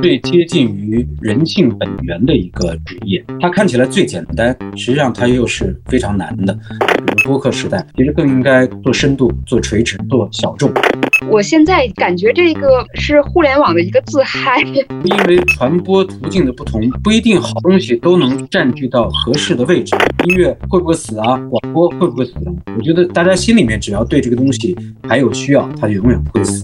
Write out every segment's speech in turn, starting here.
最接近于人性本源的一个职业。它看起来最简单，实际上它又是非常难的。比如播客时代，其实更应该做深度、做垂直、做小众。我现在感觉这个是互联网的一个自嗨，因为传播途径的不同，不一定好东西都能占据到合适的位置。音乐会不会死啊？广播会不会死？我觉得大家心里面只要对这个东西还有需要，它就永远不会死。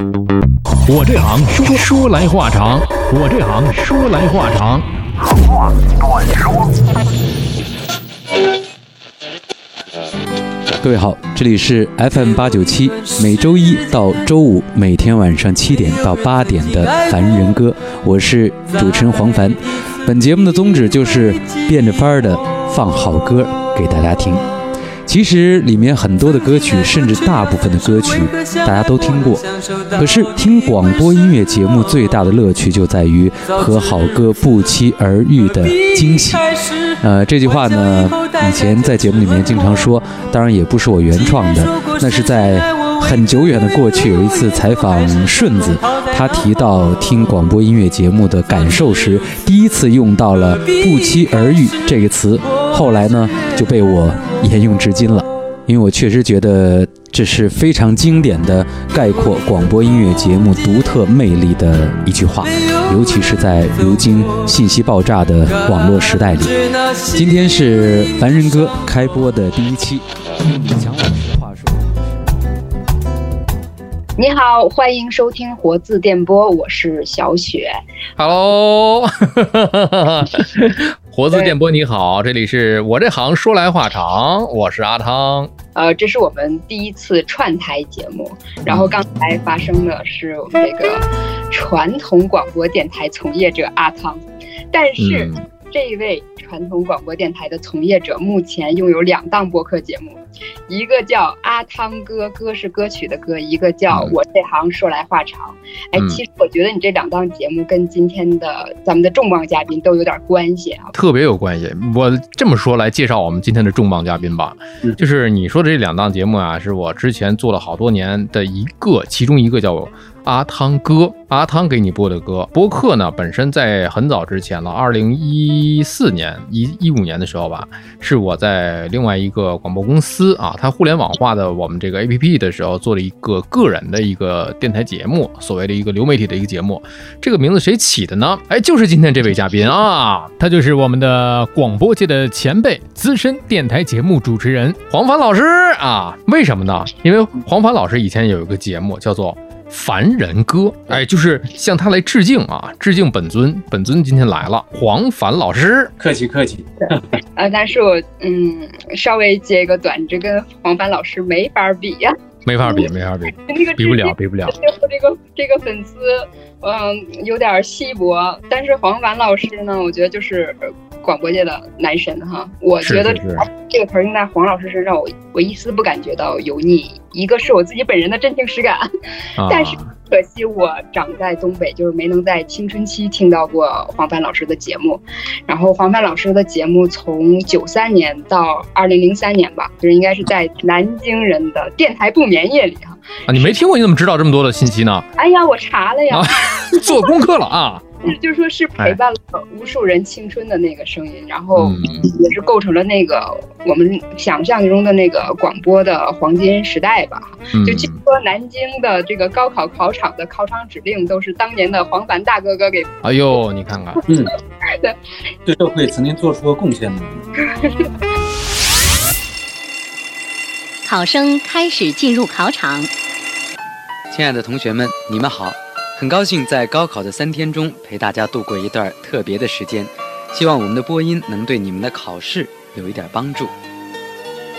我这行说说来话长，我这行说来话长。话短说。各位好，这里是 FM 八九七，每周一到周五每天晚上七点到八点的凡人歌，我是主持人黄凡。本节目的宗旨就是变着法儿的放好歌给大家听。其实里面很多的歌曲，甚至大部分的歌曲大家都听过。可是听广播音乐节目最大的乐趣就在于和好歌不期而遇的惊喜。呃，这句话呢，以前在节目里面经常说，当然也不是我原创的，那是在很久远的过去，有一次采访顺子，他提到听广播音乐节目的感受时，第一次用到了“不期而遇”这个词，后来呢就被我沿用至今了。因为我确实觉得这是非常经典的概括广播音乐节目独特魅力的一句话，尤其是在如今信息爆炸的网络时代里。今天是凡人歌开播的第一期。你好，欢迎收听活字电波，我是小雪。” Hello。活字电波，你好，这里是我这行说来话长，我是阿汤。呃，这是我们第一次串台节目，然后刚才发生的是我们这个传统广播电台从业者阿汤，但是这一位传统广播电台的从业者目前拥有两档播客节目。一个叫阿汤哥，歌是歌曲的歌；一个叫我这行说来话长。哎，其实我觉得你这两档节目跟今天的咱们的重磅嘉宾都有点关系啊，特别有关系。我这么说来介绍我们今天的重磅嘉宾吧，就是你说的这两档节目啊，是我之前做了好多年的一个，其中一个叫。阿汤哥，阿汤给你播的歌，播客呢本身在很早之前了，二零一四年一一五年的时候吧，是我在另外一个广播公司啊，它互联网化的我们这个 A P P 的时候做了一个个人的一个电台节目，所谓的一个流媒体的一个节目。这个名字谁起的呢？哎，就是今天这位嘉宾啊，他就是我们的广播界的前辈，资深电台节目主持人黄凡老师啊。为什么呢？因为黄凡老师以前有一个节目叫做。凡人歌，哎，就是向他来致敬啊，致敬本尊。本尊今天来了，黄凡老师，客气客气。呃，但是我嗯，稍微接个短，这跟黄凡老师没法比呀，没法比，没法比，那个比不了，比不了。这个这个粉丝，嗯，有点稀薄。但是黄凡老师呢，我觉得就是广播界的男神哈。我觉得这个词用在黄老师身上，我我一丝不感觉到油腻。一个是我自己本人的真情实感，但是可惜我长在东北，就是没能在青春期听到过黄帆老师的节目。然后黄帆老师的节目从九三年到二零零三年吧，就是应该是在南京人的电台不眠夜里哈。啊，你没听过，你怎么知道这么多的信息呢？哎呀，我查了呀，做功课了啊。是，就是说，是陪伴了无数人青春的那个声音，然后也是构成了那个我们想象中的那个广播的黄金时代吧。就据说南京的这个高考考场的考场指令都是当年的黄凡大哥哥给。哎呦，你看看，嗯，对，对社会曾经做出过贡献的。考生开始进入考场。亲爱的同学们，你们好。很高兴在高考的三天中陪大家度过一段特别的时间，希望我们的播音能对你们的考试有一点帮助。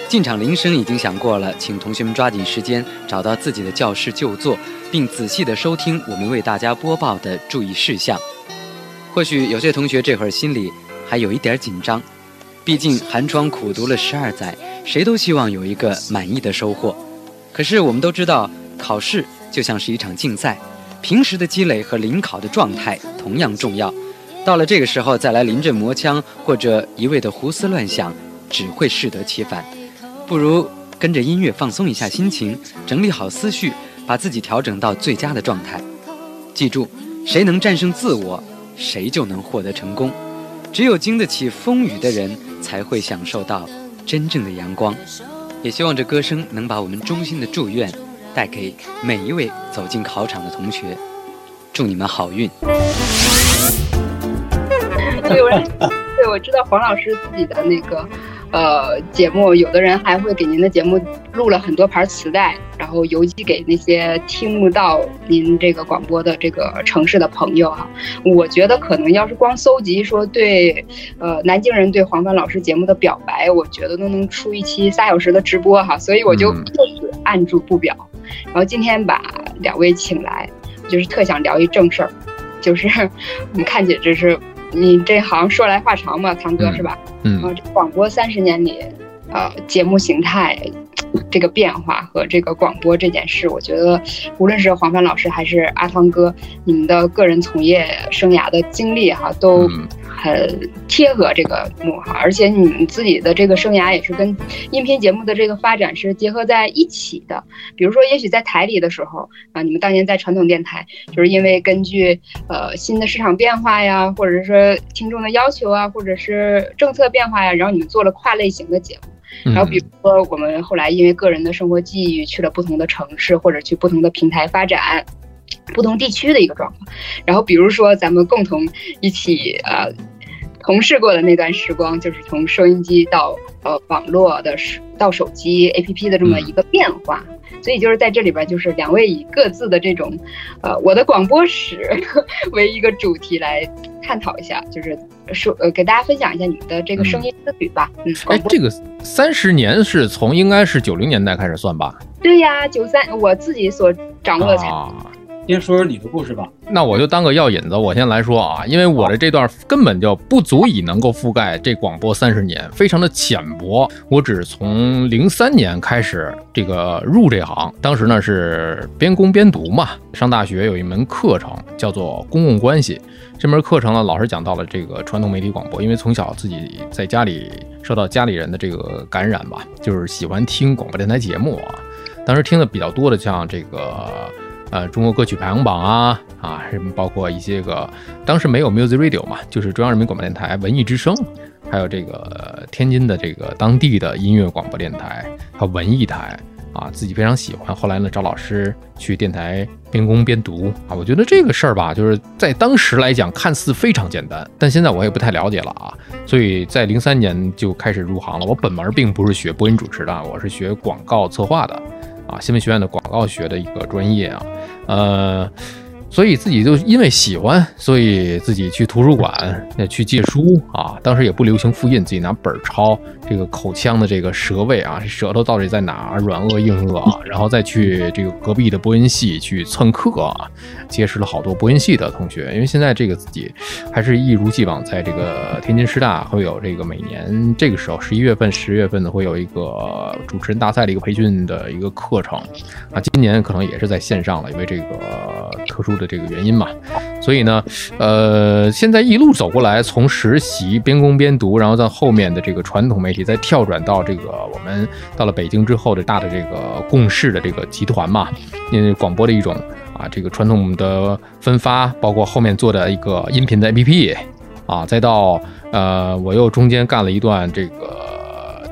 进场铃声已经响过了，请同学们抓紧时间找到自己的教室就坐，并仔细地收听我们为大家播报的注意事项。或许有些同学这会儿心里还有一点紧张，毕竟寒窗苦读了十二载，谁都希望有一个满意的收获。可是我们都知道，考试就像是一场竞赛。平时的积累和临考的状态同样重要，到了这个时候再来临阵磨枪或者一味的胡思乱想，只会适得其反。不如跟着音乐放松一下心情，整理好思绪，把自己调整到最佳的状态。记住，谁能战胜自我，谁就能获得成功。只有经得起风雨的人，才会享受到真正的阳光。也希望这歌声能把我们衷心的祝愿带给每一位走进考场的同学。祝你们好运。对，我对我知道黄老师自己的那个。呃，节目有的人还会给您的节目录了很多盘磁带，然后邮寄给那些听不到您这个广播的这个城市的朋友哈。我觉得可能要是光搜集说对，呃，南京人对黄帆老师节目的表白，我觉得都能出一期仨小时的直播哈。所以我就就是按住不表。然后今天把两位请来，就是特想聊一正事儿，就是我们看姐这是。你这行说来话长嘛，堂哥是吧？嗯，这广播三十年里，呃，节目形态这个变化和这个广播这件事，我觉得无论是黄帆老师还是阿汤哥，你们的个人从业生涯的经历哈，都。很贴合这个幕哈，而且你们自己的这个生涯也是跟音频节目的这个发展是结合在一起的。比如说，也许在台里的时候啊，你们当年在传统电台，就是因为根据呃新的市场变化呀，或者是说听众的要求啊，或者是政策变化呀，然后你们做了跨类型的节目。然后比如说，我们后来因为个人的生活际遇去了不同的城市，或者去不同的平台发展。不同地区的一个状况，然后比如说咱们共同一起呃同事过的那段时光，就是从收音机到呃网络的到手机 APP 的这么一个变化，所以就是在这里边，就是两位以各自的这种呃我的广播史 为一个主题来探讨一下，就是说呃给大家分享一下你们的这个声音之旅吧。嗯，哎，这个三十年是从应该是九零年代开始算吧？对呀，九三我自己所掌握的才。先说说你的故事吧。那我就当个药引子，我先来说啊，因为我的这段根本就不足以能够覆盖这广播三十年，非常的浅薄。我只从零三年开始这个入这行，当时呢是边工边读嘛，上大学有一门课程叫做公共关系，这门课程呢老师讲到了这个传统媒体广播，因为从小自己在家里受到家里人的这个感染吧，就是喜欢听广播电台节目啊，当时听的比较多的像这个。呃，中国歌曲排行榜啊啊，什么包括一些个，当时没有 Music Radio 嘛，就是中央人民广播电台文艺之声，还有这个天津的这个当地的音乐广播电台和文艺台啊，自己非常喜欢。后来呢，找老师去电台边工边读啊，我觉得这个事儿吧，就是在当时来讲看似非常简单，但现在我也不太了解了啊。所以在零三年就开始入行了。我本门并不是学播音主持的，我是学广告策划的。啊，新闻学院的广告学的一个专业啊，呃。所以自己就因为喜欢，所以自己去图书馆那去借书啊。当时也不流行复印，自己拿本儿抄这个口腔的这个舌位啊，舌头到底在哪，软腭硬腭。然后再去这个隔壁的播音系去蹭课啊，结识了好多播音系的同学。因为现在这个自己还是一如既往，在这个天津师大会有这个每年这个时候十一月份、十月份的会有一个主持人大赛的一个培训的一个课程啊。今年可能也是在线上了，因为这个特殊的。这个原因嘛，所以呢，呃，现在一路走过来，从实习边工边读，然后在后面的这个传统媒体，再跳转到这个我们到了北京之后的大的这个共事的这个集团嘛，因为广播的一种啊，这个传统的分发，包括后面做的一个音频的 APP 啊，再到呃，我又中间干了一段这个。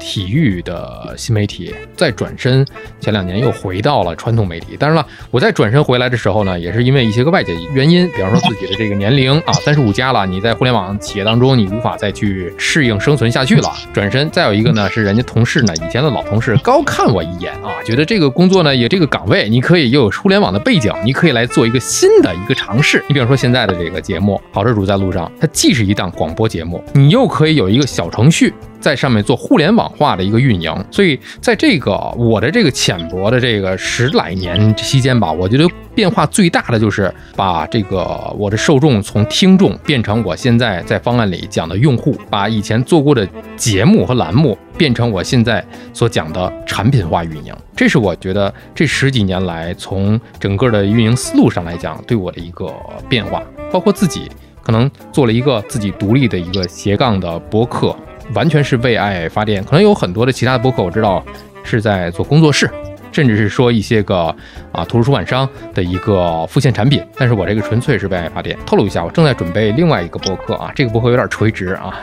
体育的新媒体，再转身，前两年又回到了传统媒体。当然了，我再转身回来的时候呢，也是因为一些个外界原因，比方说自己的这个年龄啊，三十五加了，你在互联网企业当中，你无法再去适应生存下去了，转身。再有一个呢，是人家同事呢，以前的老同事高看我一眼啊，觉得这个工作呢，也这个岗位，你可以又有互联网的背景，你可以来做一个新的一个尝试。你比方说现在的这个节目《好车主在路上》，它既是一档广播节目，你又可以有一个小程序。在上面做互联网化的一个运营，所以在这个我的这个浅薄的这个十来年期间吧，我觉得变化最大的就是把这个我的受众从听众变成我现在在方案里讲的用户，把以前做过的节目和栏目变成我现在所讲的产品化运营。这是我觉得这十几年来从整个的运营思路上来讲对我的一个变化，包括自己可能做了一个自己独立的一个斜杠的博客。完全是为爱发电，可能有很多的其他的播客，我知道是在做工作室甚至是说一些个啊图书出版商的一个副线产品。但是我这个纯粹是为爱发电。透露一下，我正在准备另外一个播客啊，这个播客有点垂直啊，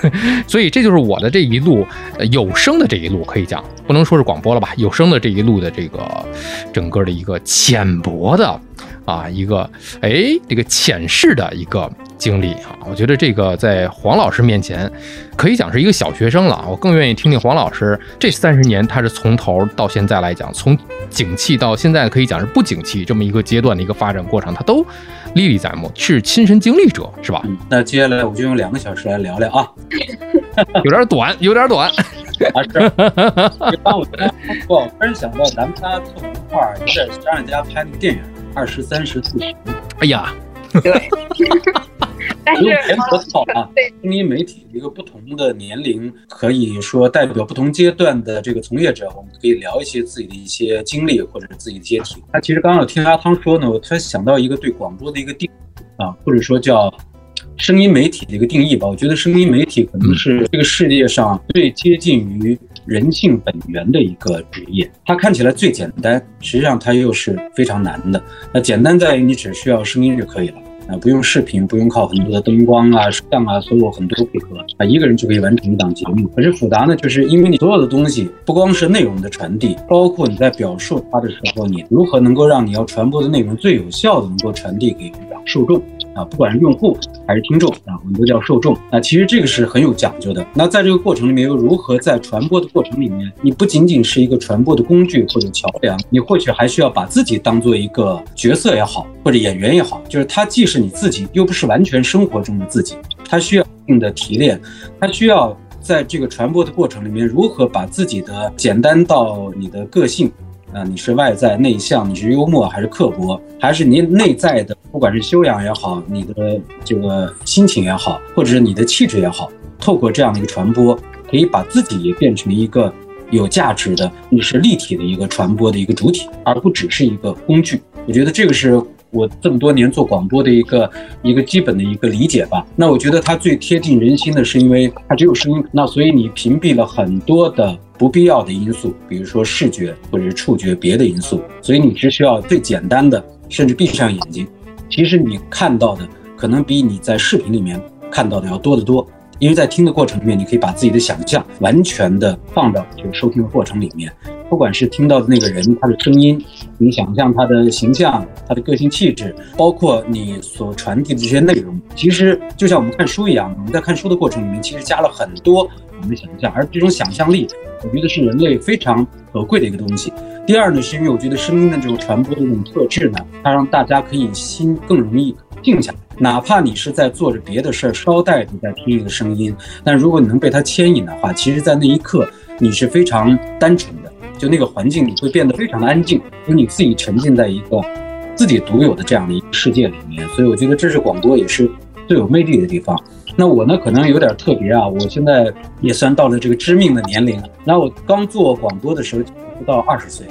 所以这就是我的这一路有声的这一路，可以讲不能说是广播了吧，有声的这一路的这个整个的一个浅薄的。啊，一个哎，这个浅试的一个经历啊，我觉得这个在黄老师面前可以讲是一个小学生了。我更愿意听听黄老师这三十年，他是从头到现在来讲，从景气到现在可以讲是不景气这么一个阶段的一个发展过程，他都历历在目，是亲身经历者，是吧？那接下来我就用两个小时来聊聊啊，有点短，有点短。啊是，当我突然想到咱们仨凑一块儿，有点像人家拍那个电影。二十三十四十，哎呀，对，但是别说操啊，声音媒体一个不同的年龄，可以说代表不同阶段的这个从业者，我们可以聊一些自己的一些经历或者是自己的一些体会。他其实刚刚听阿汤说呢，我突然想到一个对广播的一个定啊，或者说叫声音媒体的一个定义吧。我觉得声音媒体可能是这个世界上最接近于。人性本源的一个职业，它看起来最简单，实际上它又是非常难的。那简单在于你只需要声音就可以了啊，不用视频，不用靠很多的灯光啊、摄像啊，所有很多配合啊，一个人就可以完成一档节目。可是复杂呢，就是因为你所有的东西，不光是内容的传递，包括你在表述它的时候，你如何能够让你要传播的内容最有效的能够传递给受众。啊，不管是用户还是听众啊，我们都叫受众。那其实这个是很有讲究的。那在这个过程里面，又如何在传播的过程里面，你不仅仅是一个传播的工具或者桥梁，你或许还需要把自己当做一个角色也好，或者演员也好，就是他既是你自己，又不是完全生活中的自己，他需要一定的提炼，他需要在这个传播的过程里面，如何把自己的简单到你的个性。啊，你是外在内向，你是幽默还是刻薄，还是你内在的，不管是修养也好，你的这个心情也好，或者是你的气质也好，透过这样的一个传播，可以把自己也变成一个有价值的，你是立体的一个传播的一个主体，而不只是一个工具。我觉得这个是。我这么多年做广播的一个一个基本的一个理解吧。那我觉得它最贴近人心的是，因为它只有声音。那所以你屏蔽了很多的不必要的因素，比如说视觉或者是触觉别的因素。所以你只需要最简单的，甚至闭上眼睛，其实你看到的可能比你在视频里面看到的要多得多。因为在听的过程里面，你可以把自己的想象完全的放到这个收听的过程里面。不管是听到的那个人他的声音，你想象他的形象、他的个性气质，包括你所传递的这些内容，其实就像我们看书一样，我们在看书的过程里面，其实加了很多我们的想象，而这种想象力，我觉得是人类非常可贵的一个东西。第二呢，是因为我觉得声音的这种传播的这种特质呢，它让大家可以心更容易静下来，哪怕你是在做着别的事儿，捎带着在听一个声音，但如果你能被它牵引的话，其实，在那一刻你是非常单纯的。就那个环境，你会变得非常的安静，就你自己沉浸在一个自己独有的这样的一个世界里面。所以我觉得这是广播也是最有魅力的地方。那我呢，可能有点特别啊，我现在也算到了这个知命的年龄。那我刚做广播的时候不到二十岁，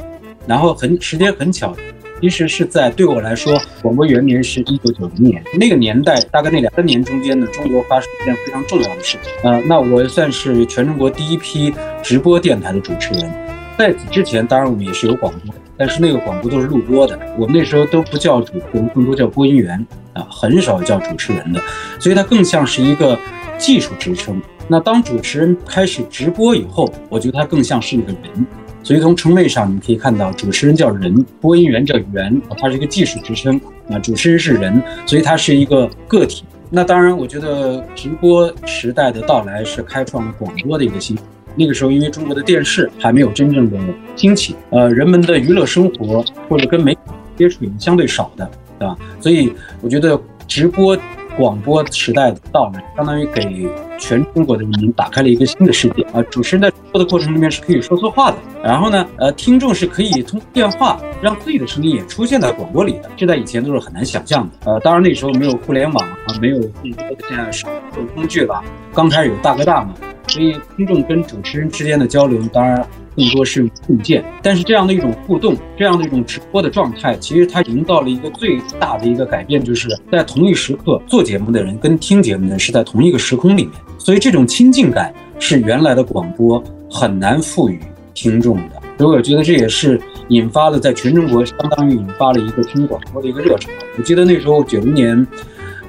然后很时间很巧，其实是在对我来说，广播元年是一九九零年，那个年代大概那两三年中间呢，中国发生一件非常重要的事情。呃，那我算是全中国第一批直播电台的主持人。在此之前，当然我们也是有广播的，但是那个广播都是录播的。我们那时候都不叫主持人，更多叫播音员啊，很少叫主持人的，所以它更像是一个技术职称。那当主持人开始直播以后，我觉得他更像是一个人。所以从称谓上，你可以看到，主持人叫人，播音员叫员，它是一个技术职称啊。主持人是人，所以他是一个个体。那当然，我觉得直播时代的到来是开创了广播的一个新。那个时候，因为中国的电视还没有真正的兴起，呃，人们的娱乐生活或者跟媒体接触也相对少的，对吧？所以我觉得直播广播时代的到来，相当于给全中国的人民打开了一个新的世界啊！主持人在播的过程里面是可以说错话的，然后呢，呃，听众是可以通过电话让自己的声音也出现在广播里的，这在以前都是很难想象的。呃，当然那时候没有互联网啊，没有更多的现在手工具了，刚开始有大哥大嘛。所以，听众跟主持人之间的交流，当然更多是用信件。但是，这样的一种互动，这样的一种直播的状态，其实它营造了一个最大的一个改变，就是在同一时刻做节目的人跟听节目的人是在同一个时空里面。所以，这种亲近感是原来的广播很难赋予听众的。所以我觉得这也是引发了在全中国相当于引发了一个听广播的一个热潮。我记得那时候九零年，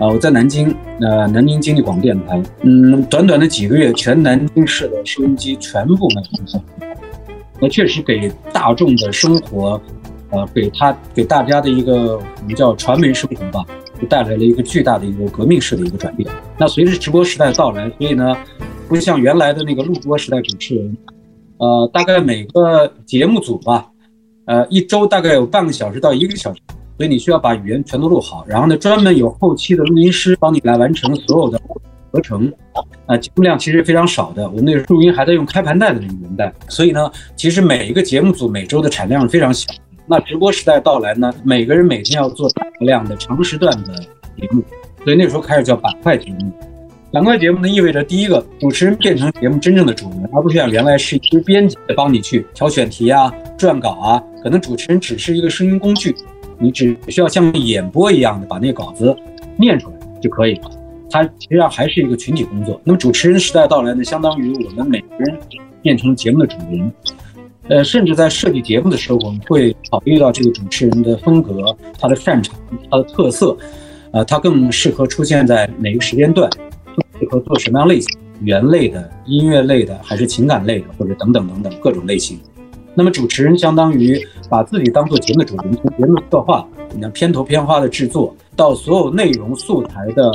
呃，我在南京，呃，南京经济广播电台，嗯，短短的几个月，全南京市的收音机全部卖空那确实给大众的生活，呃，给他给大家的一个我们叫传媒生活吧，就带来了一个巨大的一个革命式的一个转变。那随着直播时代的到来，所以呢，不像原来的那个录播时代主持人，呃，大概每个节目组吧，呃，一周大概有半个小时到一个小时，所以你需要把语言全都录好，然后呢，专门有后期的录音师帮你来完成所有的。合成，啊，节目量其实非常少的。我们那个录音还在用开盘带的那个年代，所以呢，其实每一个节目组每周的产量是非常小。那直播时代到来呢，每个人每天要做大量的长时段的节目，所以那时候开始叫板块节目。板块节目呢，意味着第一个，主持人变成节目真正的主人，而不是像原来是一堆编辑帮你去挑选题啊、撰稿啊，可能主持人只是一个声音工具，你只需要像演播一样的把那个稿子念出来就可以了。它实际上还是一个群体工作。那么主持人时代到来呢，相当于我们每个人变成节目的主人。呃，甚至在设计节目的时候，我们会考虑到这个主持人的风格、他的擅长、他的特色，呃，他更适合出现在哪个时间段，适合做什么样类型，语言类的、音乐类的，还是情感类的，或者等等等等各种类型。那么主持人相当于把自己当做节目的主人，从节目策划、你看片头片花的制作，到所有内容素材的。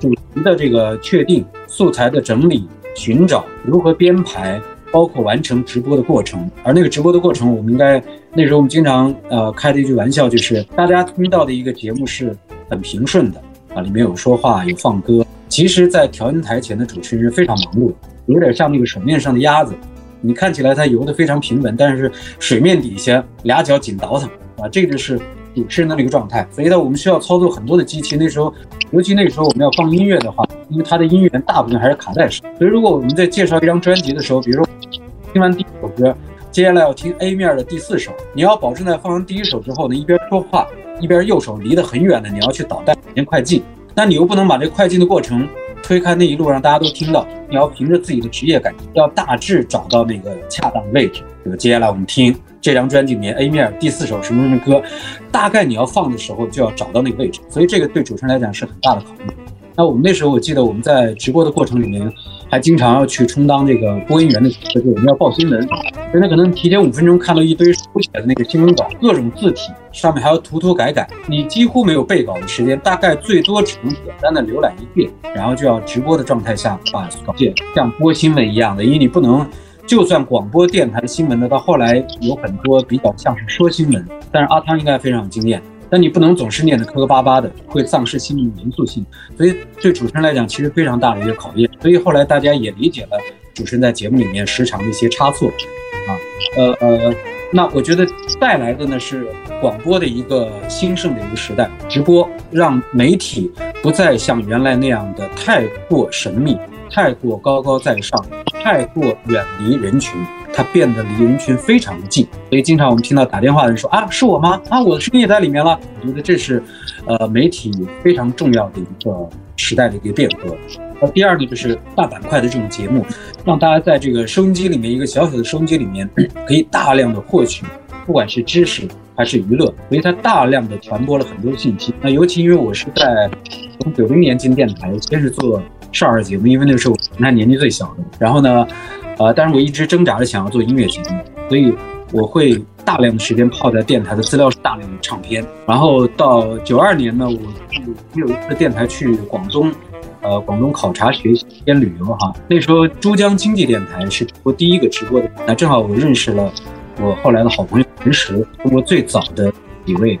主题的这个确定、素材的整理、寻找、如何编排，包括完成直播的过程。而那个直播的过程，我们应该那时候我们经常呃开的一句玩笑，就是大家听到的一个节目是很平顺的啊，里面有说话、有放歌。其实，在调音台前的主持人是非常忙碌的，有点像那个水面上的鸭子。你看起来它游得非常平稳，但是水面底下俩脚紧倒腾啊，这个是。主持人的那个状态，所以呢，我们需要操作很多的机器。那时候，尤其那个时候我们要放音乐的话，因为它的音源大部分还是卡带式，所以如果我们在介绍一张专辑的时候，比如说听完第一首歌，接下来要听 A 面的第四首，你要保证在放完第一首之后呢，一边说话一边右手离得很远的，你要去导带连快进，那你又不能把这快进的过程推开那一路让大家都听到，你要凭着自己的职业感，要大致找到那个恰当的位置。比如接下来我们听。这张专辑里面 A 面第四首什么什么歌，大概你要放的时候就要找到那个位置，所以这个对主持人来讲是很大的考验。那我们那时候我记得我们在直播的过程里面，还经常要去充当这个播音员的角色，就我们要报新闻，人家可能提前五分钟看到一堆书写的那个新闻稿，各种字体上面还要涂涂改改，你几乎没有背稿的时间，大概最多只能简单的浏览一遍，然后就要直播的状态下把稿件像播新闻一样的，因为你不能。就算广播电台的新闻呢，到后来有很多比较像是说新闻，但是阿汤应该非常有经验。但你不能总是念得磕磕巴巴的，会丧失新闻严肃性。所以对主持人来讲，其实非常大的一个考验。所以后来大家也理解了主持人在节目里面时常的一些差错，啊，呃呃，那我觉得带来的呢是广播的一个兴盛的一个时代，直播让媒体不再像原来那样的太过神秘。太过高高在上，太过远离人群，它变得离人群非常的近。所以经常我们听到打电话的人说啊，是我吗？啊，我的声音也在里面了。我觉得这是，呃，媒体非常重要的一个时代的一个变革。那第二呢，就是大板块的这种节目，让大家在这个收音机里面，一个小小的收音机里面，可以大量的获取，不管是知识还是娱乐，所以它大量的传播了很多信息。那尤其因为我是在从九零年进电台，先是做。少儿节目，因为那个时候我年纪最小的，然后呢，呃，但是我一直挣扎着想要做音乐节目，所以我会大量的时间泡在电台的资料，大量的唱片。然后到九二年呢，我去有一次电台去广东，呃，广东考察学习兼旅游哈。那时候珠江经济电台是我第一个直播的，那正好我认识了我后来的好朋友陈实，中国最早的几位。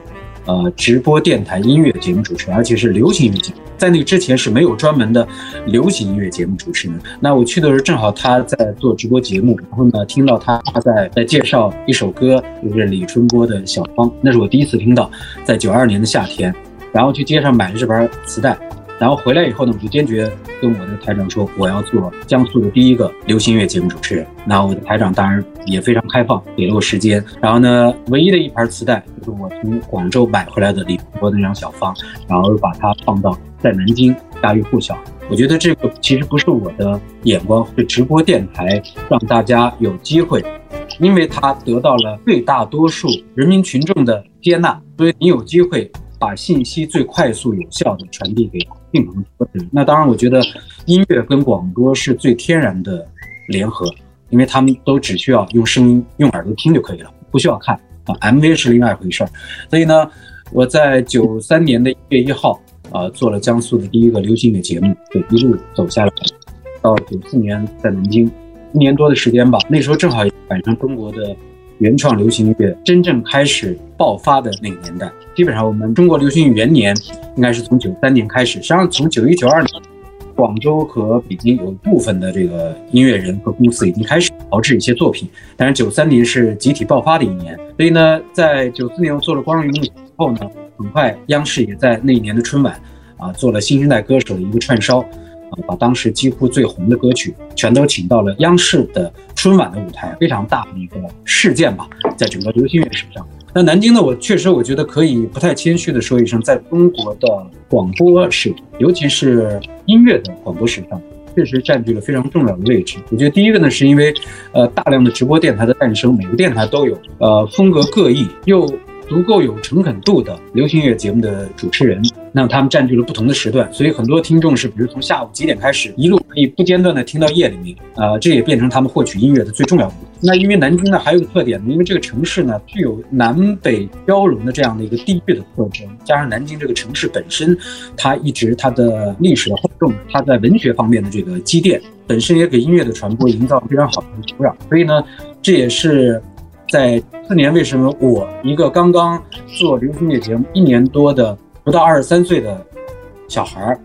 呃，直播电台音乐节目主持人，而且是流行音乐节目，在那之前是没有专门的流行音乐节目主持人。那我去的时候正好他在做直播节目，然后呢听到他他在在介绍一首歌，就是李春波的《小芳》，那是我第一次听到，在九二年的夏天，然后去街上买了这盘磁带。然后回来以后呢，我就坚决跟我的台长说，我要做江苏的第一个流行乐节目主持人。那我的台长当然也非常开放，给了我时间。然后呢，唯一的一盘磁带就是我从广州买回来的李波的那张小芳，然后把它放到在南京家喻户晓。我觉得这个其实不是我的眼光，是直播电台让大家有机会因为它得到了最大多数人民群众的接纳，所以你有机会把信息最快速有效的传递给更多的人。那当然，我觉得音乐跟广播是最天然的联合，因为他们都只需要用声音、用耳朵听就可以了，不需要看啊。MV 是另外一回事儿。所以呢，我在九三年的一月一号啊，做了江苏的第一个流行乐节目，就一路走下来，到九四年在南京。一年多的时间吧，那时候正好赶上中国的原创流行音乐真正开始爆发的那个年代。基本上，我们中国流行元年应该是从九三年开始。实际上，从九一九二年，广州和北京有部分的这个音乐人和公司已经开始炮制一些作品。但是九三年是集体爆发的一年，所以呢，在九四年我做了《光荣与梦想》之后呢，很快央视也在那一年的春晚啊做了新生代歌手的一个串烧。啊，把当时几乎最红的歌曲全都请到了央视的春晚的舞台，非常大的一个事件吧，在整个流行乐史上。那南京呢，我确实我觉得可以不太谦虚的说一声，在中国的广播史，尤其是音乐的广播史上，确实占据了非常重要的位置。我觉得第一个呢，是因为呃大量的直播电台的诞生，每个电台都有呃风格各异又。足够有诚恳度的流行乐节目的主持人，那他们占据了不同的时段，所以很多听众是，比如从下午几点开始，一路可以不间断的听到夜里面，呃，这也变成他们获取音乐的最重要的。那因为南京呢还有个特点，因为这个城市呢具有南北交融的这样的一个地域的特征，加上南京这个城市本身，它一直它的历史的厚重，它在文学方面的这个积淀，本身也给音乐的传播营造了非常好的土壤，所以呢，这也是。在四年，为什么我一个刚刚做流行乐节目一年多的不到二十三岁的小孩儿，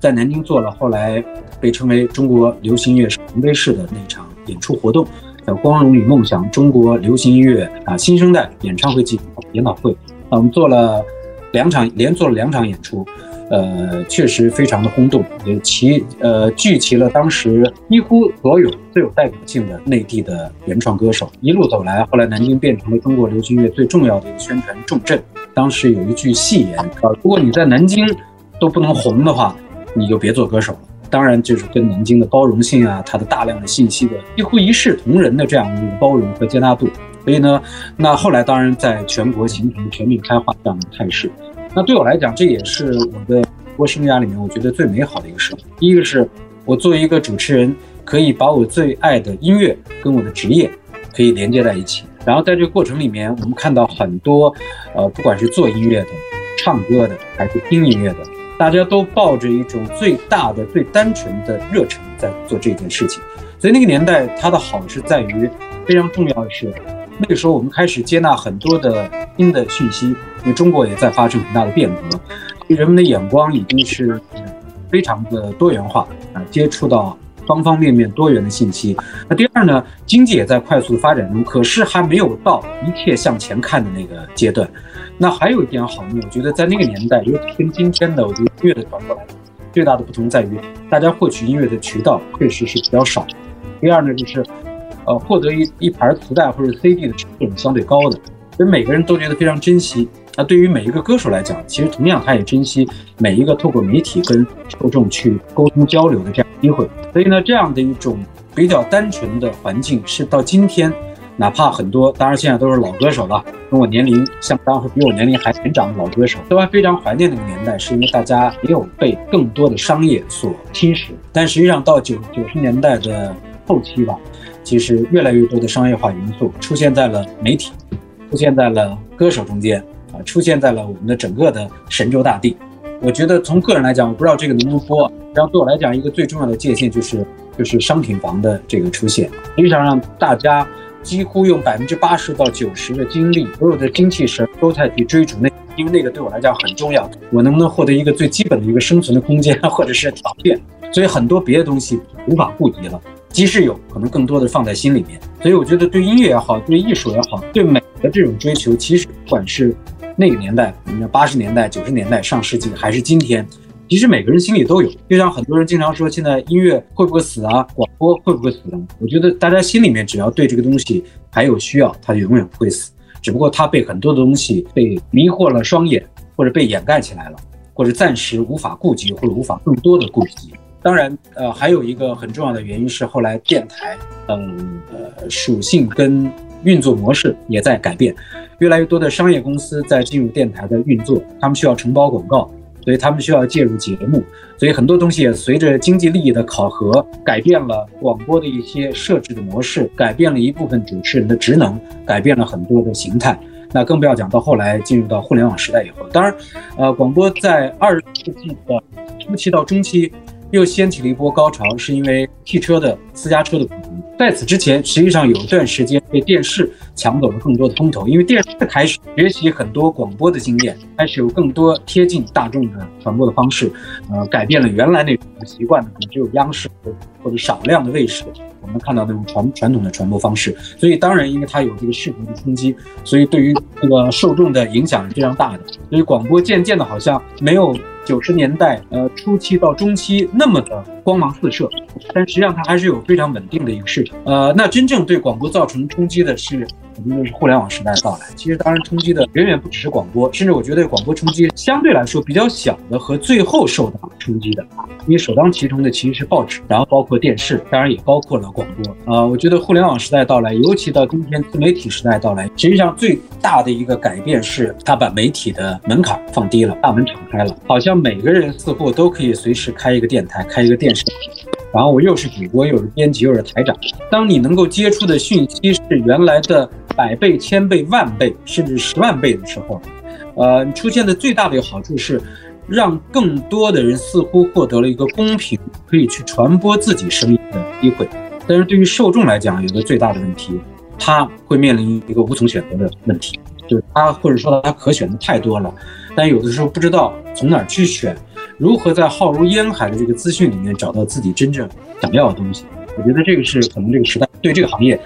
在南京做了后来被称为中国流行乐里程碑式的那场演出活动，叫《光荣与梦想：中国流行音乐啊新生代演唱会暨研讨会》啊，我们做了两场，连做了两场演出。呃，确实非常的轰动，也齐呃聚齐了当时几乎所有最有代表性的内地的原创歌手。一路走来，后来南京变成了中国流行乐最重要的一个宣传重镇。当时有一句戏言啊，如果你在南京都不能红的话，你就别做歌手了。当然，就是跟南京的包容性啊，它的大量的信息的几乎一视同仁的这样的一个包容和接纳度。所以呢，那后来当然在全国形成全面开化这样的态势。那对我来讲，这也是我的播生涯里面我觉得最美好的一个事。第一个是我作为一个主持人，可以把我最爱的音乐跟我的职业可以连接在一起。然后在这个过程里面，我们看到很多，呃，不管是做音乐的、唱歌的，还是听音乐的，大家都抱着一种最大的、最单纯的热忱在做这件事情。所以那个年代它的好是在于，非常重要的是。那个时候，我们开始接纳很多的新的讯息，因为中国也在发生很大的变革，人们的眼光已经是非常的多元化啊，接触到方方面面多元的信息。那第二呢，经济也在快速的发展中，可是还没有到一切向前看的那个阶段。那还有一点好呢，我觉得在那个年代，尤其跟今天的我觉得音乐的传播来最大的不同在于，大家获取音乐的渠道确实是比较少。第二呢，就是。呃，获得一一盘磁带或者 CD 的成本相对高的，所以每个人都觉得非常珍惜。那对于每一个歌手来讲，其实同样他也珍惜每一个透过媒体跟受众去沟通交流的这样机会。所以呢，这样的一种比较单纯的环境，是到今天，哪怕很多，当然现在都是老歌手了，跟我年龄相当或比我年龄还年长的老歌手，都还非常怀念那个年代，是因为大家没有被更多的商业所侵蚀。但实际上到九九十年代的后期吧。其实越来越多的商业化元素出现在了媒体，出现在了歌手中间啊，出现在了我们的整个的神州大地。我觉得从个人来讲，我不知道这个能不能播。然后对我来讲，一个最重要的界限就是就是商品房的这个出现，实际上让大家几乎用百分之八十到九十的精力，所有的精气神都在去追逐那，因为那个对我来讲很重要。我能不能获得一个最基本的一个生存的空间或者是条件？所以很多别的东西无法顾及了。即使有可能更多的放在心里面，所以我觉得对音乐也好，对艺术也好，对美的这种追求，其实不管是那个年代，你看八十年代、九十年代、上世纪，还是今天，其实每个人心里都有。就像很多人经常说，现在音乐会不会死啊？广播会不会死？我觉得大家心里面只要对这个东西还有需要，它就永远不会死。只不过它被很多的东西被迷惑了双眼，或者被掩盖起来了，或者暂时无法顾及，或者无法更多的顾及。当然，呃，还有一个很重要的原因是后来电台，嗯，呃，属性跟运作模式也在改变，越来越多的商业公司在进入电台的运作，他们需要承包广告，所以他们需要介入节目，所以很多东西也随着经济利益的考核，改变了广播的一些设置的模式，改变了一部分主持人的职能，改变了很多的形态。那更不要讲到后来进入到互联网时代以后，当然，呃，广播在二十世纪的初期到中期。又掀起了一波高潮，是因为汽车的私家车的普及。在此之前，实际上有一段时间被电视抢走了更多的风头，因为电视开始学习很多广播的经验，开始有更多贴近大众的传播的方式，呃，改变了原来那种习惯的，可能只有央视或者少量的卫视，我们看到那种传传统的传播方式。所以，当然，因为它有这个视频的冲击，所以对于这个受众的影响是非常大的。所以，广播渐渐的好像没有。九十年代，呃，初期到中期那么的光芒四射，但实际上它还是有非常稳定的一个市场。呃，那真正对广播造成冲击的是。肯定是互联网时代的到来。其实，当然冲击的远远不只是广播，甚至我觉得广播冲击相对来说比较小的和最后受到冲击的，因为首当其冲的其实是报纸，然后包括电视，当然也包括了广播。呃，我觉得互联网时代到来，尤其到今天自媒体时代到来，实际上最大的一个改变是，它把媒体的门槛放低了，大门敞开了，好像每个人似乎都可以随时开一个电台，开一个电视。然后我又是主播，又是编辑，又是台长。当你能够接触的讯息是原来的百倍、千倍、万倍，甚至十万倍的时候，呃，出现的最大的一个好处是，让更多的人似乎获得了一个公平可以去传播自己声音的机会。但是对于受众来讲，有个最大的问题，他会面临一个无从选择的问题，就是他或者说他可选的太多了，但有的时候不知道从哪儿去选。如何在浩如烟海的这个资讯里面找到自己真正想要的东西？我觉得这个是可能这个时代对这个行业，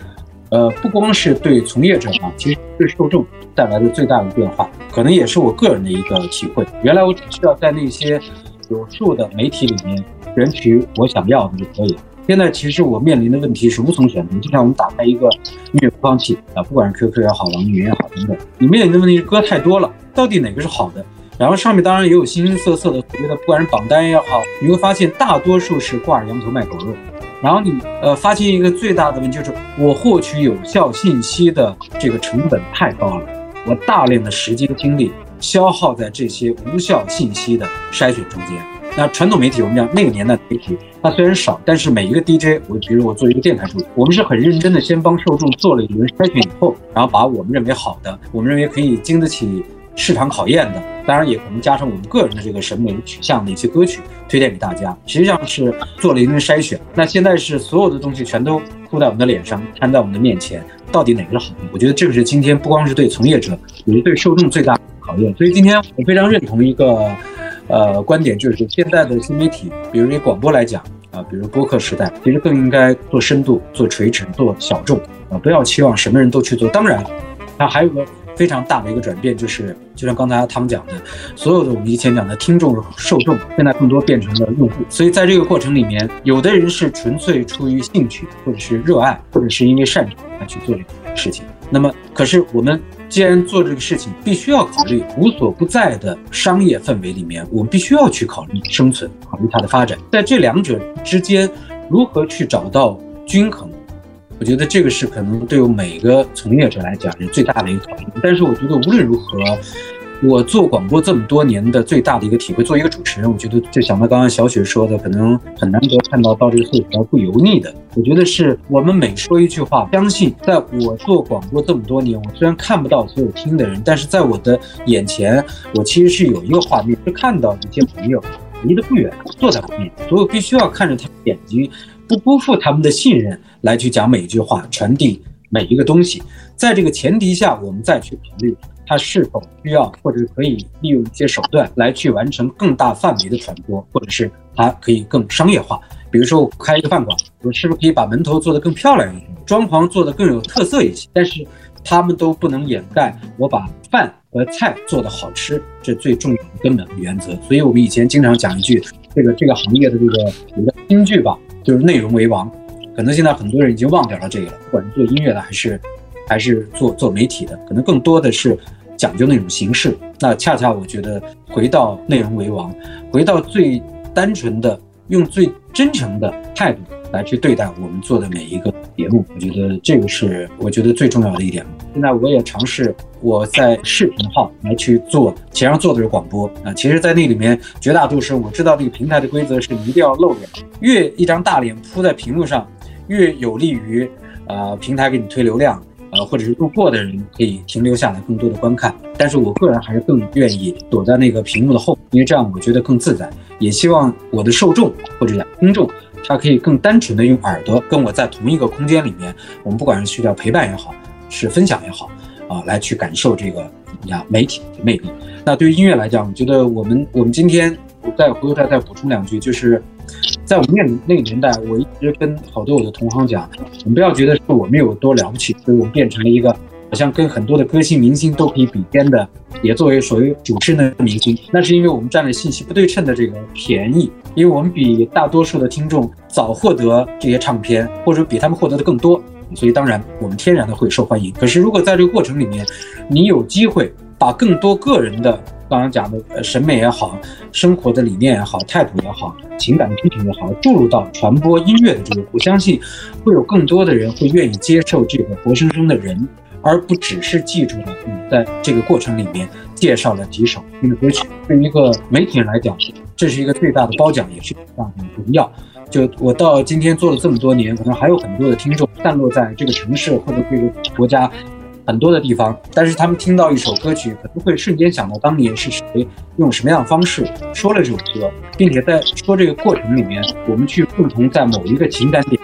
呃，不光是对从业者啊，其实对受众带来的最大的变化，可能也是我个人的一个体会。原来我只需要在那些有数的媒体里面选取我想要的就可以了。现在其实我面临的问题是无从选择，就像我们打开一个音乐播放器啊，不管是 QQ 也好，网易云也好等等，你面临的问题是歌太多了，到底哪个是好的？然后上面当然也有形形色色的所谓的，不管是榜单也好，你会发现大多数是挂着羊头卖狗肉。然后你呃发现一个最大的问题就是，我获取有效信息的这个成本太高了，我大量的时间精力消耗在这些无效信息的筛选中间。那传统媒体，我们讲那个年代媒体，它虽然少，但是每一个 DJ，我比如我做一个电台主持，我们是很认真的，先帮受众做了一轮筛选以后，然后把我们认为好的，我们认为可以经得起。市场考验的，当然也可能加上我们个人的这个审美取向的一些歌曲推荐给大家，实际上是做了一轮筛选。那现在是所有的东西全都铺在我们的脸上，摊在我们的面前，到底哪个是好的？我觉得这个是今天不光是对从业者，也是对受众最大的考验。所以今天我非常认同一个呃观点，就是现在的新媒体，比如以广播来讲啊，比如播客时代，其实更应该做深度、做垂直、做小众啊，不要期望什么人都去做。当然，那还有个。非常大的一个转变，就是就像刚才他们讲的，所有的我们以前讲的听众、受众，现在更多变成了用户。所以在这个过程里面，有的人是纯粹出于兴趣，或者是热爱，或者是因为擅长来去做这个事情。那么，可是我们既然做这个事情，必须要考虑无所不在的商业氛围里面，我们必须要去考虑生存，考虑它的发展，在这两者之间如何去找到均衡。我觉得这个是可能对我每个从业者来讲是最大的一个考验。但是我觉得无论如何，我做广播这么多年的最大的一个体会，做一个主持人，我觉得就想到刚刚小雪说的，可能很难得看到到这个岁数不油腻的。我觉得是我们每说一句话，相信在我做广播这么多年，我虽然看不到所有听的人，但是在我的眼前，我其实是有一个画面，是看到一些朋友离得不远，坐在旁边，所以我必须要看着他眼睛。不辜负他们的信任，来去讲每一句话，传递每一个东西。在这个前提下，我们再去考虑他是否需要，或者可以利用一些手段来去完成更大范围的传播，或者是它可以更商业化。比如说，我开一个饭馆，我是不是可以把门头做得更漂亮一点，装潢做得更有特色一些？但是他们都不能掩盖我把饭和菜做得好吃，这最重要的根本原则。所以我们以前经常讲一句，这个这个行业的这个有个金句吧。就是内容为王，可能现在很多人已经忘掉了这个了。不管是做音乐的，还是还是做做媒体的，可能更多的是讲究那种形式。那恰恰我觉得，回到内容为王，回到最单纯的，用最真诚的态度来去对待我们做的每一个节目。我觉得这个是我觉得最重要的一点。现在我也尝试我在视频号来去做，前上做的是广播啊。其实，在那里面绝大多数我知道这个平台的规则是一定要露脸，越一张大脸铺在屏幕上，越有利于呃平台给你推流量。呃，或者是路过的人可以停留下来，更多的观看。但是我个人还是更愿意躲在那个屏幕的后，因为这样我觉得更自在。也希望我的受众或者讲听众，他可以更单纯的用耳朵跟我在同一个空间里面，我们不管是去叫陪伴也好，是分享也好，啊，来去感受这个呀媒体的魅力。那对于音乐来讲，我觉得我们我们今天我再回头再再补充两句，就是。在我们那那个年代，我一直跟好多我的同行讲，我们不要觉得是我们有多了不起，所以我们变成了一个好像跟很多的歌星明星都可以比肩的，也作为所谓主持人的明星。那是因为我们占了信息不对称的这个便宜，因为我们比大多数的听众早获得这些唱片，或者比他们获得的更多，所以当然我们天然的会受欢迎。可是如果在这个过程里面，你有机会把更多个人的刚刚讲的呃审美也好，生活的理念也好，态度也好，情感的批评也好，注入到传播音乐的这个，我相信会有更多的人会愿意接受这个活生生的人，而不只是记住了你在这个过程里面介绍了几首听的歌曲。对于一个媒体人来讲，这是一个最大的褒奖，也是最大的荣耀。就我到今天做了这么多年，可能还有很多的听众散落在这个城市或者这个国家。很多的地方，但是他们听到一首歌曲，可能会瞬间想到当年是谁用什么样的方式说了这首歌，并且在说这个过程里面，我们去共同在某一个情感点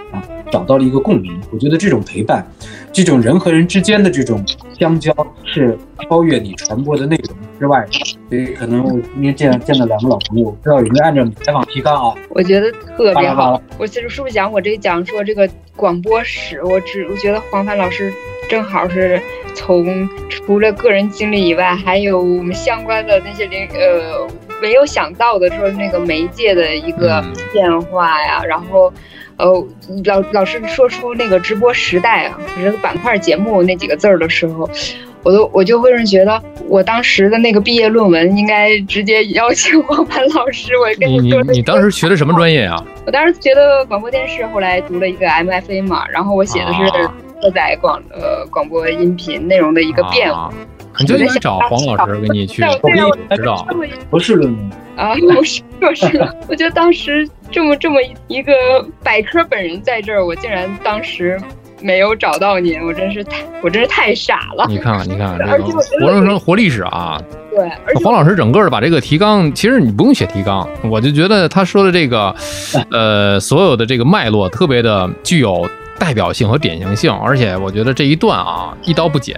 找到了一个共鸣。我觉得这种陪伴，这种人和人之间的这种相交，是超越你传播的内容之外的。所以，可能我今天见见了两个老朋友，不知道有没有按照你采访提纲啊？我觉得特别好。我其实是不是讲我这讲说这个广播史？我只我觉得黄凡老师。正好是从除了个人经历以外，还有我们相关的那些零呃没有想到的说那个媒介的一个变化呀，然后呃老老师说出那个直播时代啊，这个板块节目那几个字儿的时候，我都我就会觉得我当时的那个毕业论文应该直接邀请黄盘老师。我跟你说，你当时学的什么专业啊？我当时学的广播电视，后来读了一个 MFA 嘛，然后我写的是。车载广呃广播音频内容的一个变化，你就应该找黄老师给你去指导。博士论文啊，不是，不是。我觉得当时这么这么一个百科本人在这儿，我竟然当时没有找到您，我真是太我真是太傻了。你看看，你看看，活生生活历史啊！对，黄老师整个的把这个提纲，其实你不用写提纲，我就觉得他说的这个，呃，所有的这个脉络特别的具有。代表性和典型性，而且我觉得这一段啊一刀不剪，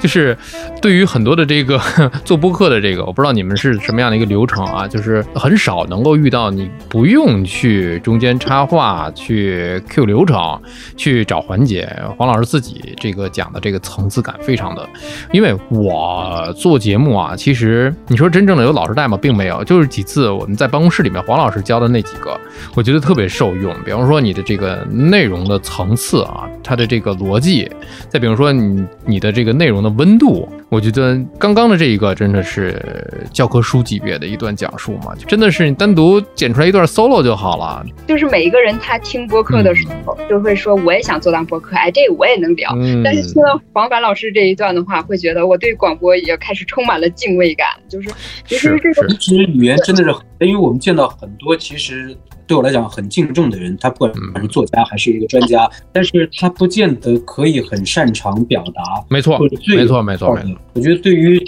就是对于很多的这个 做播客的这个，我不知道你们是什么样的一个流程啊，就是很少能够遇到你不用去中间插话、去 Q 流程、去找环节。黄老师自己这个讲的这个层次感非常的，因为我做节目啊，其实你说真正的有老师带吗？并没有，就是几次我们在办公室里面黄老师教的那几个，我觉得特别受用。比方说你的这个内容的层。层次啊，它的这个逻辑，再比如说你你的这个内容的温度，我觉得刚刚的这一个真的是教科书级别的一段讲述嘛，就真的是你单独剪出来一段 solo 就好了。就是每一个人他听播客的时候，就会说我也想做当播客，哎，这个我也能聊。但是听了黄凡老师这一段的话，会觉得我对广播也开始充满了敬畏感。就是其实这个其实语言真的是，因为我们见到很多其实。对我来讲很敬重的人，他不管是作家还是一个专家，但是他不见得可以很擅长表达。没错，没错，没错。我觉得对于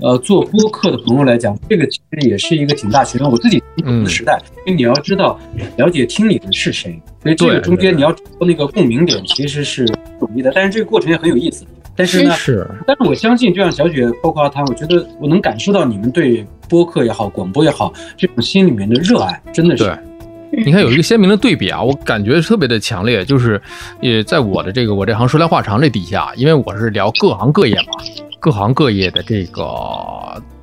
呃做播客的朋友来讲，这个其实也是一个挺大学问。我自己的时代，因为你要知道了解听你的是谁，所以这个中间你要找到那个共鸣点，其实是不容易的。但是这个过程也很有意思。但是呢，是，但是我相信，就像小雪，包括阿汤，我觉得我能感受到你们对播客也好，广播也好，这种心里面的热爱，真的是。你看有一个鲜明的对比啊，我感觉特别的强烈，就是也在我的这个我这行说来话长这底下，因为我是聊各行各业嘛，各行各业的这个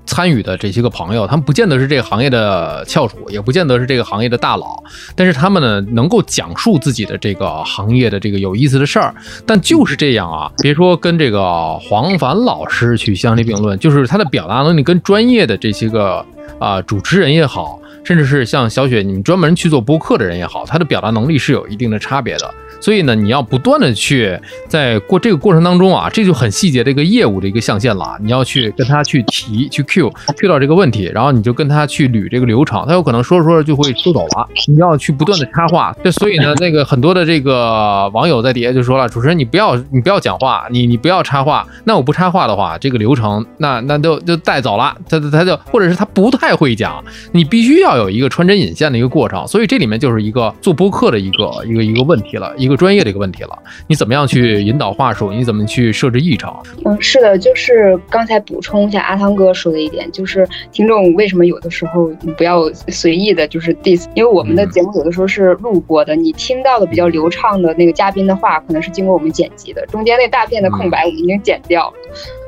参与的这些个朋友，他们不见得是这个行业的翘楚，也不见得是这个行业的大佬，但是他们呢能够讲述自己的这个行业的这个有意思的事儿，但就是这样啊，别说跟这个黄凡老师去相提并论，就是他的表达能力跟专业的这些个啊主持人也好。甚至是像小雪你们专门去做播客的人也好，他的表达能力是有一定的差别的。所以呢，你要不断的去在过这个过程当中啊，这就很细节的一个业务的一个象限了。你要去跟他去提，去 Q Q 到这个问题，然后你就跟他去捋这个流程，他有可能说着说着就会说走了。你要去不断的插话，就所以呢，那个很多的这个网友在底下就说了，主持人你不要你不要讲话，你你不要插话。那我不插话的话，这个流程那那就就带走了，他他就或者是他不太会讲，你必须要有一个穿针引线的一个过程。所以这里面就是一个做播客的一个一个一个问题了，一个。专业的一个问题了，你怎么样去引导话术？你怎么去设置议程？嗯，是的，就是刚才补充一下阿汤哥说的一点，就是听众为什么有的时候你不要随意的，就是 diss，因为我们的节目有的时候是录播的，你听到的比较流畅的那个嘉宾的话，可能是经过我们剪辑的，中间那大片的空白我们已经剪掉了。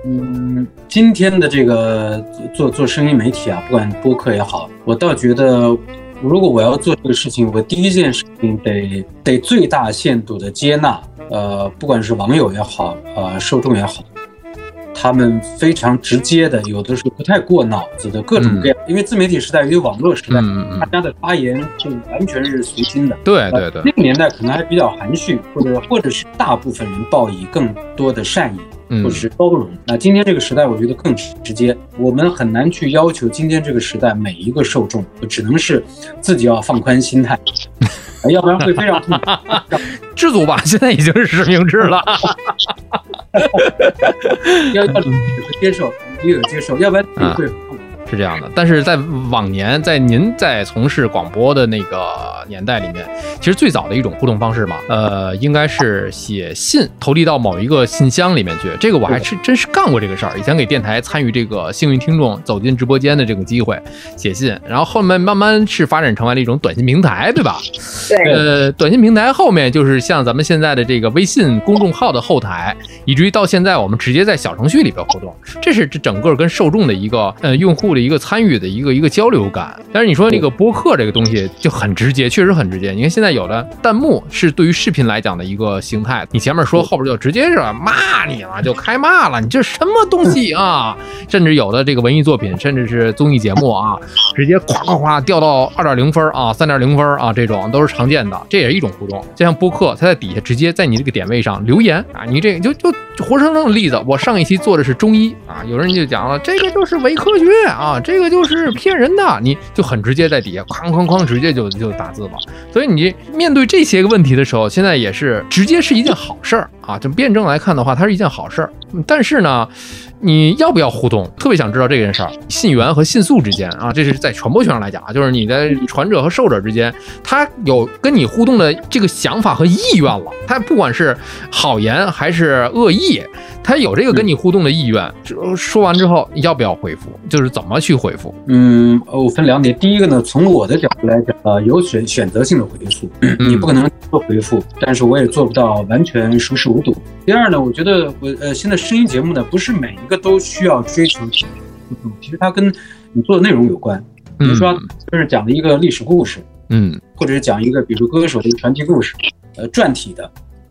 嗯，今天的这个做做声音媒体啊，不管播客也好，我倒觉得。如果我要做这个事情，我第一件事情得得最大限度的接纳，呃，不管是网友也好，呃，受众也好，他们非常直接的，有的时候不太过脑子的各种各样，因为自媒体时代，因为网络时代，大家的发言是完全是随心的。对对对，那个年代可能还比较含蓄，或者或者是大部分人报以更多的善意。或者是包容。那今天这个时代，我觉得更直接。我们很难去要求今天这个时代每一个受众，只能是自己要放宽心态，要不然会非常痛苦。知足吧，现在已经是实名制了。要 要接受，也有接受，要不然会。是这样的，但是在往年，在您在从事广播的那个年代里面，其实最早的一种互动方式嘛，呃，应该是写信投递到某一个信箱里面去。这个我还是真是干过这个事儿，以前给电台参与这个幸运听众走进直播间的这个机会写信，然后后面慢慢是发展成为了一种短信平台，对吧？对。呃，短信平台后面就是像咱们现在的这个微信公众号的后台，以至于到现在我们直接在小程序里边互动，这是这整个跟受众的一个呃用户的。一个参与的一个一个交流感，但是你说那个播客这个东西就很直接，确实很直接。你看现在有的弹幕是对于视频来讲的一个形态，你前面说后边就直接是骂你了，就开骂了，你这什么东西啊？甚至有的这个文艺作品，甚至是综艺节目啊，直接咵咵咵掉到二点零分啊，三点零分啊，这种都是常见的，这也是一种互动。就像播客，它在底下直接在你这个点位上留言啊，你这个就就活生生的例子。我上一期做的是中医啊，有人就讲了，这个就是伪科学啊。啊，这个就是骗人的，你就很直接在底下哐哐哐直接就就打字了。所以你面对这些个问题的时候，现在也是直接是一件好事儿啊。就辩证来看的话，它是一件好事儿。但是呢。你要不要互动？特别想知道这件事儿，信源和信诉之间啊，这是在传播学上来讲啊，就是你的传者和受者之间，他有跟你互动的这个想法和意愿了。他不管是好言还是恶意，他有这个跟你互动的意愿。说完之后，要不要回复？就是怎么去回复？嗯，我分两点。第一个呢，从我的角度来讲，呃，有选选择性的回复，你不可能不回复，但是我也做不到完全熟视无睹。第二呢，我觉得我呃，现在声音节目呢，不是每一个。都需要追求其实它跟你做的内容有关。比如说，就是讲了一个历史故事，嗯，或者是讲一个，比如歌手的一个传奇故事，呃，传体的，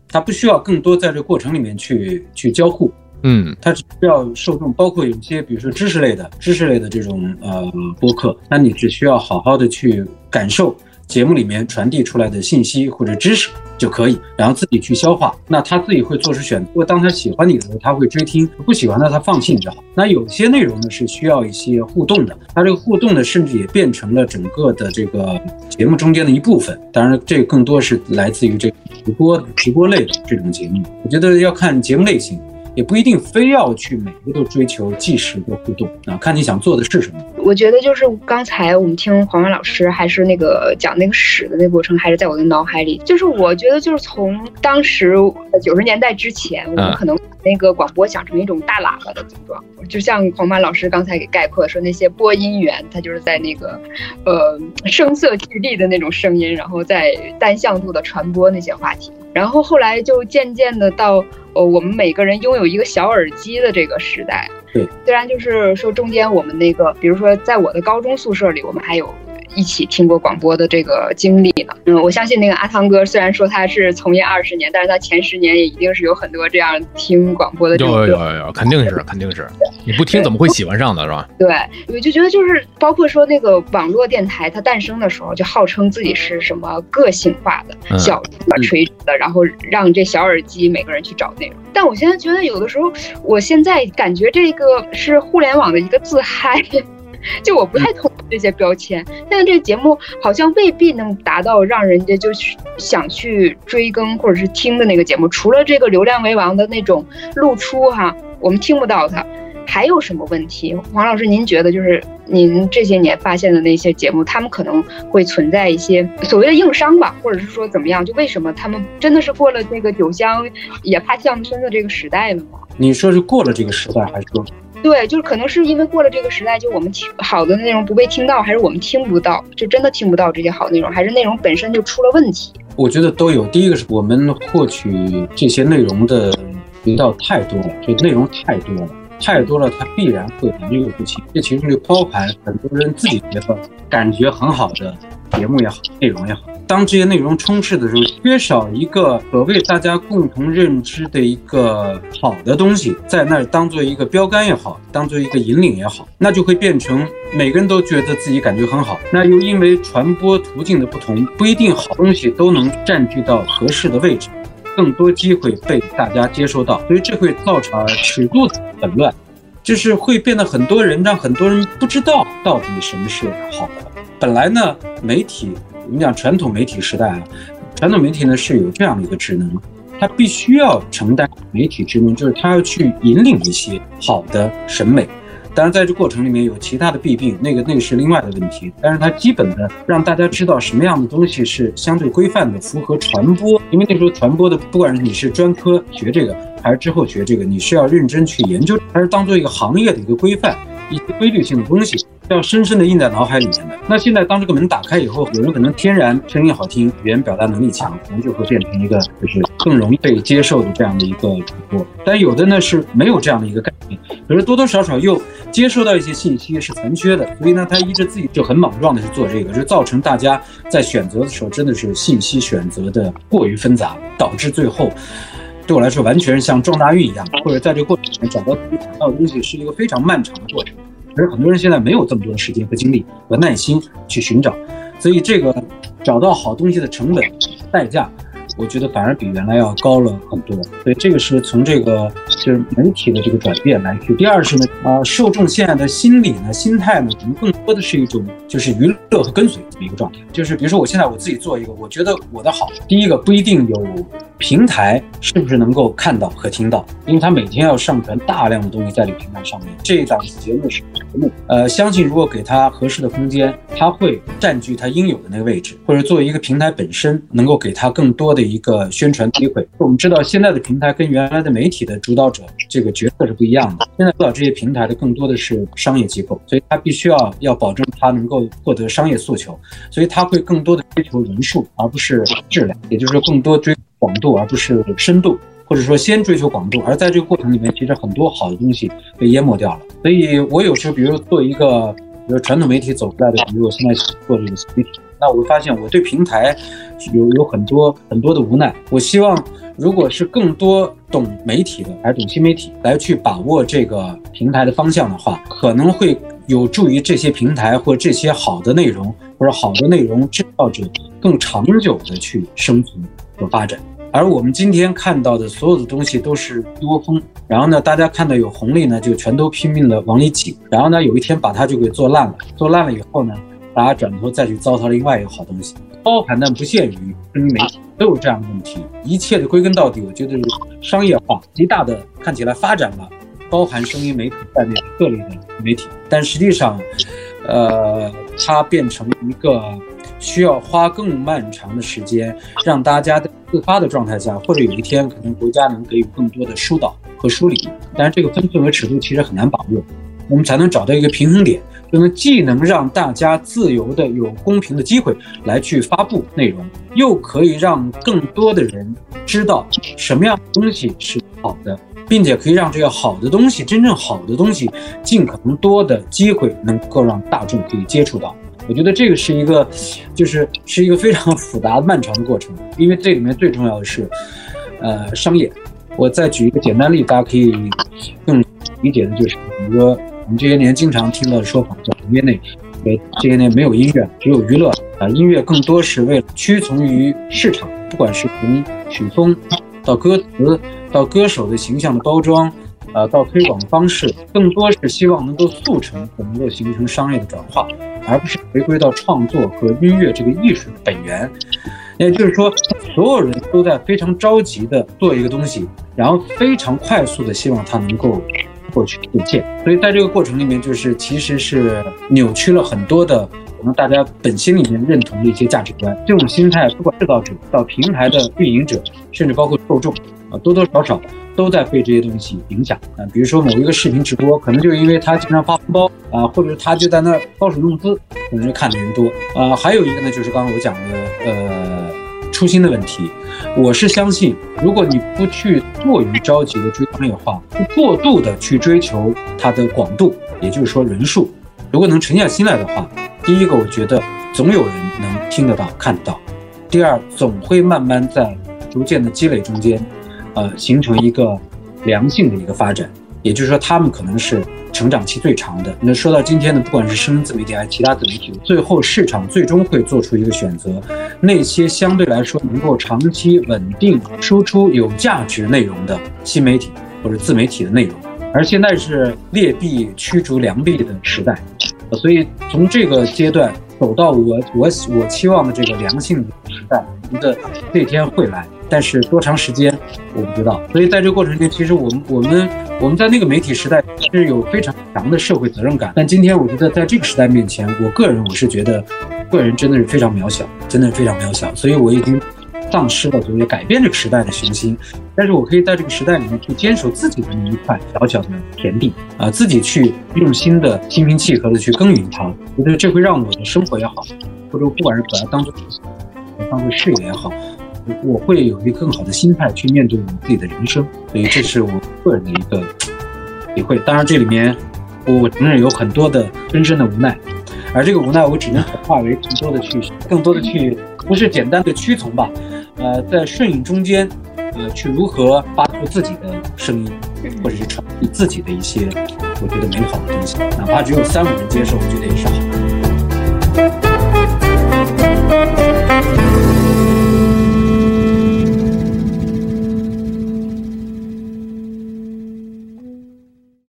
它不需要更多在这个过程里面去去交互，嗯，它只需要受众，包括有一些，比如说知识类的、知识类的这种呃播客，那你只需要好好的去感受。节目里面传递出来的信息或者知识就可以，然后自己去消化。那他自己会做出选择。当他喜欢你的时候，他会追听；不喜欢的，他放弃就好。那有些内容呢是需要一些互动的，它这个互动呢，甚至也变成了整个的这个节目中间的一部分。当然，这更多是来自于这个直播直播类的这种节目。我觉得要看节目类型。也不一定非要去每个都追求即时的互动啊，看你想做的是什么。我觉得就是刚才我们听黄文老师还是那个讲那个史的那个过程，还是在我的脑海里。就是我觉得就是从当时九十年代之前，我们可能那个广播想成一种大喇叭的组装，就像黄曼老师刚才给概括说，那些播音员他就是在那个呃声色俱厉的那种声音，然后在单向度的传播那些话题。然后后来就渐渐的到。呃，我们每个人拥有一个小耳机的这个时代，对，虽然就是说中间我们那个，比如说在我的高中宿舍里，我们还有一起听过广播的这个经历呢？嗯，我相信那个阿汤哥虽然说他是从业二十年，但是他前十年也一定是有很多这样听广播的。有有有有，肯定是肯定是，你不听怎么会喜欢上的是吧？对，我就觉得就是包括说那个网络电台它诞生的时候，就号称自己是什么个性化的、小的、垂直的，然后让这小耳机每个人去找内容。但我现在觉得有的时候，我现在感觉这个是互联网的一个自嗨。就我不太同意这些标签，但是这个节目好像未必能达到让人家就想去追更或者是听的那个节目。除了这个流量为王的那种露出哈，我们听不到它，还有什么问题？黄老师，您觉得就是您这些年发现的那些节目，他们可能会存在一些所谓的硬伤吧，或者是说怎么样？就为什么他们真的是过了那个酒香也怕巷子深的这个时代了吗？你说是过了这个时代，还是说？对，就是可能是因为过了这个时代，就我们听好的内容不被听到，还是我们听不到，就真的听不到这些好内容，还是内容本身就出了问题？我觉得都有。第一个是我们获取这些内容的渠道太多了，就内容太多了，太多了，它必然会良莠不齐。这其中就包含很多人自己觉得感觉很好的节目也好，内容也好。当这些内容充斥的时候，缺少一个所谓大家共同认知的一个好的东西，在那儿当做一个标杆也好，当做一个引领也好，那就会变成每个人都觉得自己感觉很好。那又因为传播途径的不同，不一定好东西都能占据到合适的位置，更多机会被大家接收到，所以这会造成尺度的乱，就是会变得很多人让很多人不知道到底什么是好的。本来呢，媒体。我们讲传统媒体时代啊，传统媒体呢是有这样的一个职能，它必须要承担媒体职能，就是它要去引领一些好的审美。当然，在这过程里面有其他的弊病，那个那个是另外的问题。但是它基本的让大家知道什么样的东西是相对规范的，符合传播。因为那时候传播的，不管是你是专科学这个，还是之后学这个，你是要认真去研究，还是当做一个行业的一个规范，一些规律性的东西。要深深的印在脑海里面的。那现在当这个门打开以后，有人可能天然声音好听，语言表达能力强，可能就会变成一个就是更容易被接受的这样的一个主播。但有的呢是没有这样的一个概念，可是多多少少又接受到一些信息是残缺的，所以呢他一直自己就很莽撞的去做这个，就造成大家在选择的时候真的是信息选择的过于纷杂，导致最后对我来说完全是像撞大运一样，或者在这个过程里面找到自己想要的东西是一个非常漫长的过程。可是很多人现在没有这么多的时间和精力和耐心去寻找，所以这个找到好东西的成本代价。我觉得反而比原来要高了很多，所以这个是从这个就是媒体的这个转变来去。第二是呢，啊，受众现在的心理呢、心态呢，可能更多的是一种就是娱乐和跟随这么一个状态。就是比如说我现在我自己做一个，我觉得我的好，第一个不一定有平台是不是能够看到和听到，因为他每天要上传大量的东西在这个平台上面。这一档节目是节目，呃，相信如果给他合适的空间，他会占据他应有的那个位置，或者作为一个平台本身，能够给他更多的。一个宣传机会。我们知道现在的平台跟原来的媒体的主导者这个角色是不一样的。现在主导这些平台的更多的是商业机构，所以它必须要要保证它能够获得商业诉求，所以它会更多的追求人数而不是质量，也就是说更多追广度而不是深度，或者说先追求广度。而在这个过程里面，其实很多好的东西被淹没掉了。所以我有时候，比如做一个，比如传统媒体走出来的，比如我现在做这个媒体。那我会发现，我对平台有有很多很多的无奈。我希望，如果是更多懂媒体的，还是懂新媒体来去把握这个平台的方向的话，可能会有助于这些平台或这些好的内容或者好的内容制造者更长久的去生存和发展。而我们今天看到的所有的东西都是一窝蜂，然后呢，大家看到有红利呢，就全都拼命的往里挤，然后呢，有一天把它就给做烂了。做烂了以后呢？大家转头再去糟蹋另外一个好东西，包含但不限于声音媒体都有这样的问题。一切的归根到底，我觉得是商业化极大的看起来发展了，包含声音媒体在内的各类的媒体，但实际上，呃，它变成一个需要花更漫长的时间，让大家在自发的状态下，或者有一天可能国家能给予更多的疏导和梳理，但是这个分寸和尺度其实很难把握，我们才能找到一个平衡点。就能既能让大家自由的有公平的机会来去发布内容，又可以让更多的人知道什么样的东西是好的，并且可以让这个好的东西，真正好的东西，尽可能多的机会能够让大众可以接触到。我觉得这个是一个，就是是一个非常复杂漫长的过程，因为这里面最重要的是，呃，商业。我再举一个简单例，大家可以更理解的就是，比如说我们这些年经常听到的说法，叫行业内，这些年没有音乐，只有娱乐啊，音乐更多是为了屈从于市场，不管是从曲风到歌词到歌手的形象的包装。呃，到推广的方式，更多是希望能够速成，能够形成商业的转化，而不是回归到创作和音乐这个艺术的本源。也就是说，所有人都在非常着急的做一个东西，然后非常快速的希望它能够获取变现。所以在这个过程里面，就是其实是扭曲了很多的可能大家本心里面认同的一些价值观。这种心态，不管制造者到平台的运营者，甚至包括受众啊。多多少少都在被这些东西影响啊，比如说某一个视频直播，可能就是因为他经常发红包啊，或者他就在那儿搔首弄姿，可能就看的人多啊。还有一个呢，就是刚刚我讲的呃初心的问题。我是相信，如果你不去过于着急的追商业化，不过度的去追求它的广度，也就是说人数，如果能沉下心来的话，第一个我觉得总有人能听得到看得到，第二总会慢慢在逐渐的积累中间。呃，形成一个良性的一个发展，也就是说，他们可能是成长期最长的。那说到今天呢，不管是声音自媒体还是其他自媒体，最后市场最终会做出一个选择，那些相对来说能够长期稳定输出有价值内容的新媒体或者自媒体的内容。而现在是劣币驱逐良币的时代，所以从这个阶段走到我我我期望的这个良性的时代，我们的那天会来。但是多长时间我不知道，所以在这个过程中，其实我们我们我们在那个媒体时代是有非常强的社会责任感。但今天我觉得在这个时代面前，我个人我是觉得个人真的是非常渺小，真的非常渺小。所以我已经丧失了所谓改变这个时代的雄心。但是我可以在这个时代里面去坚守自己的那一块小小的田地啊，自己去用心的心平气和的去耕耘它。我觉得这会让我的生活也好，或者不管是把它当做当做事业也好。我会有一个更好的心态去面对我自己的人生所以这是我个人的一个体会。当然这里面我承认有很多的深深的无奈而这个无奈我只能转化为更多的去更多的去不是简单的屈从吧呃在顺应中间呃去如何发出自己的声音或者是传递自己的一些我觉得美好的东西哪怕只有三五人接受我觉得也是好。的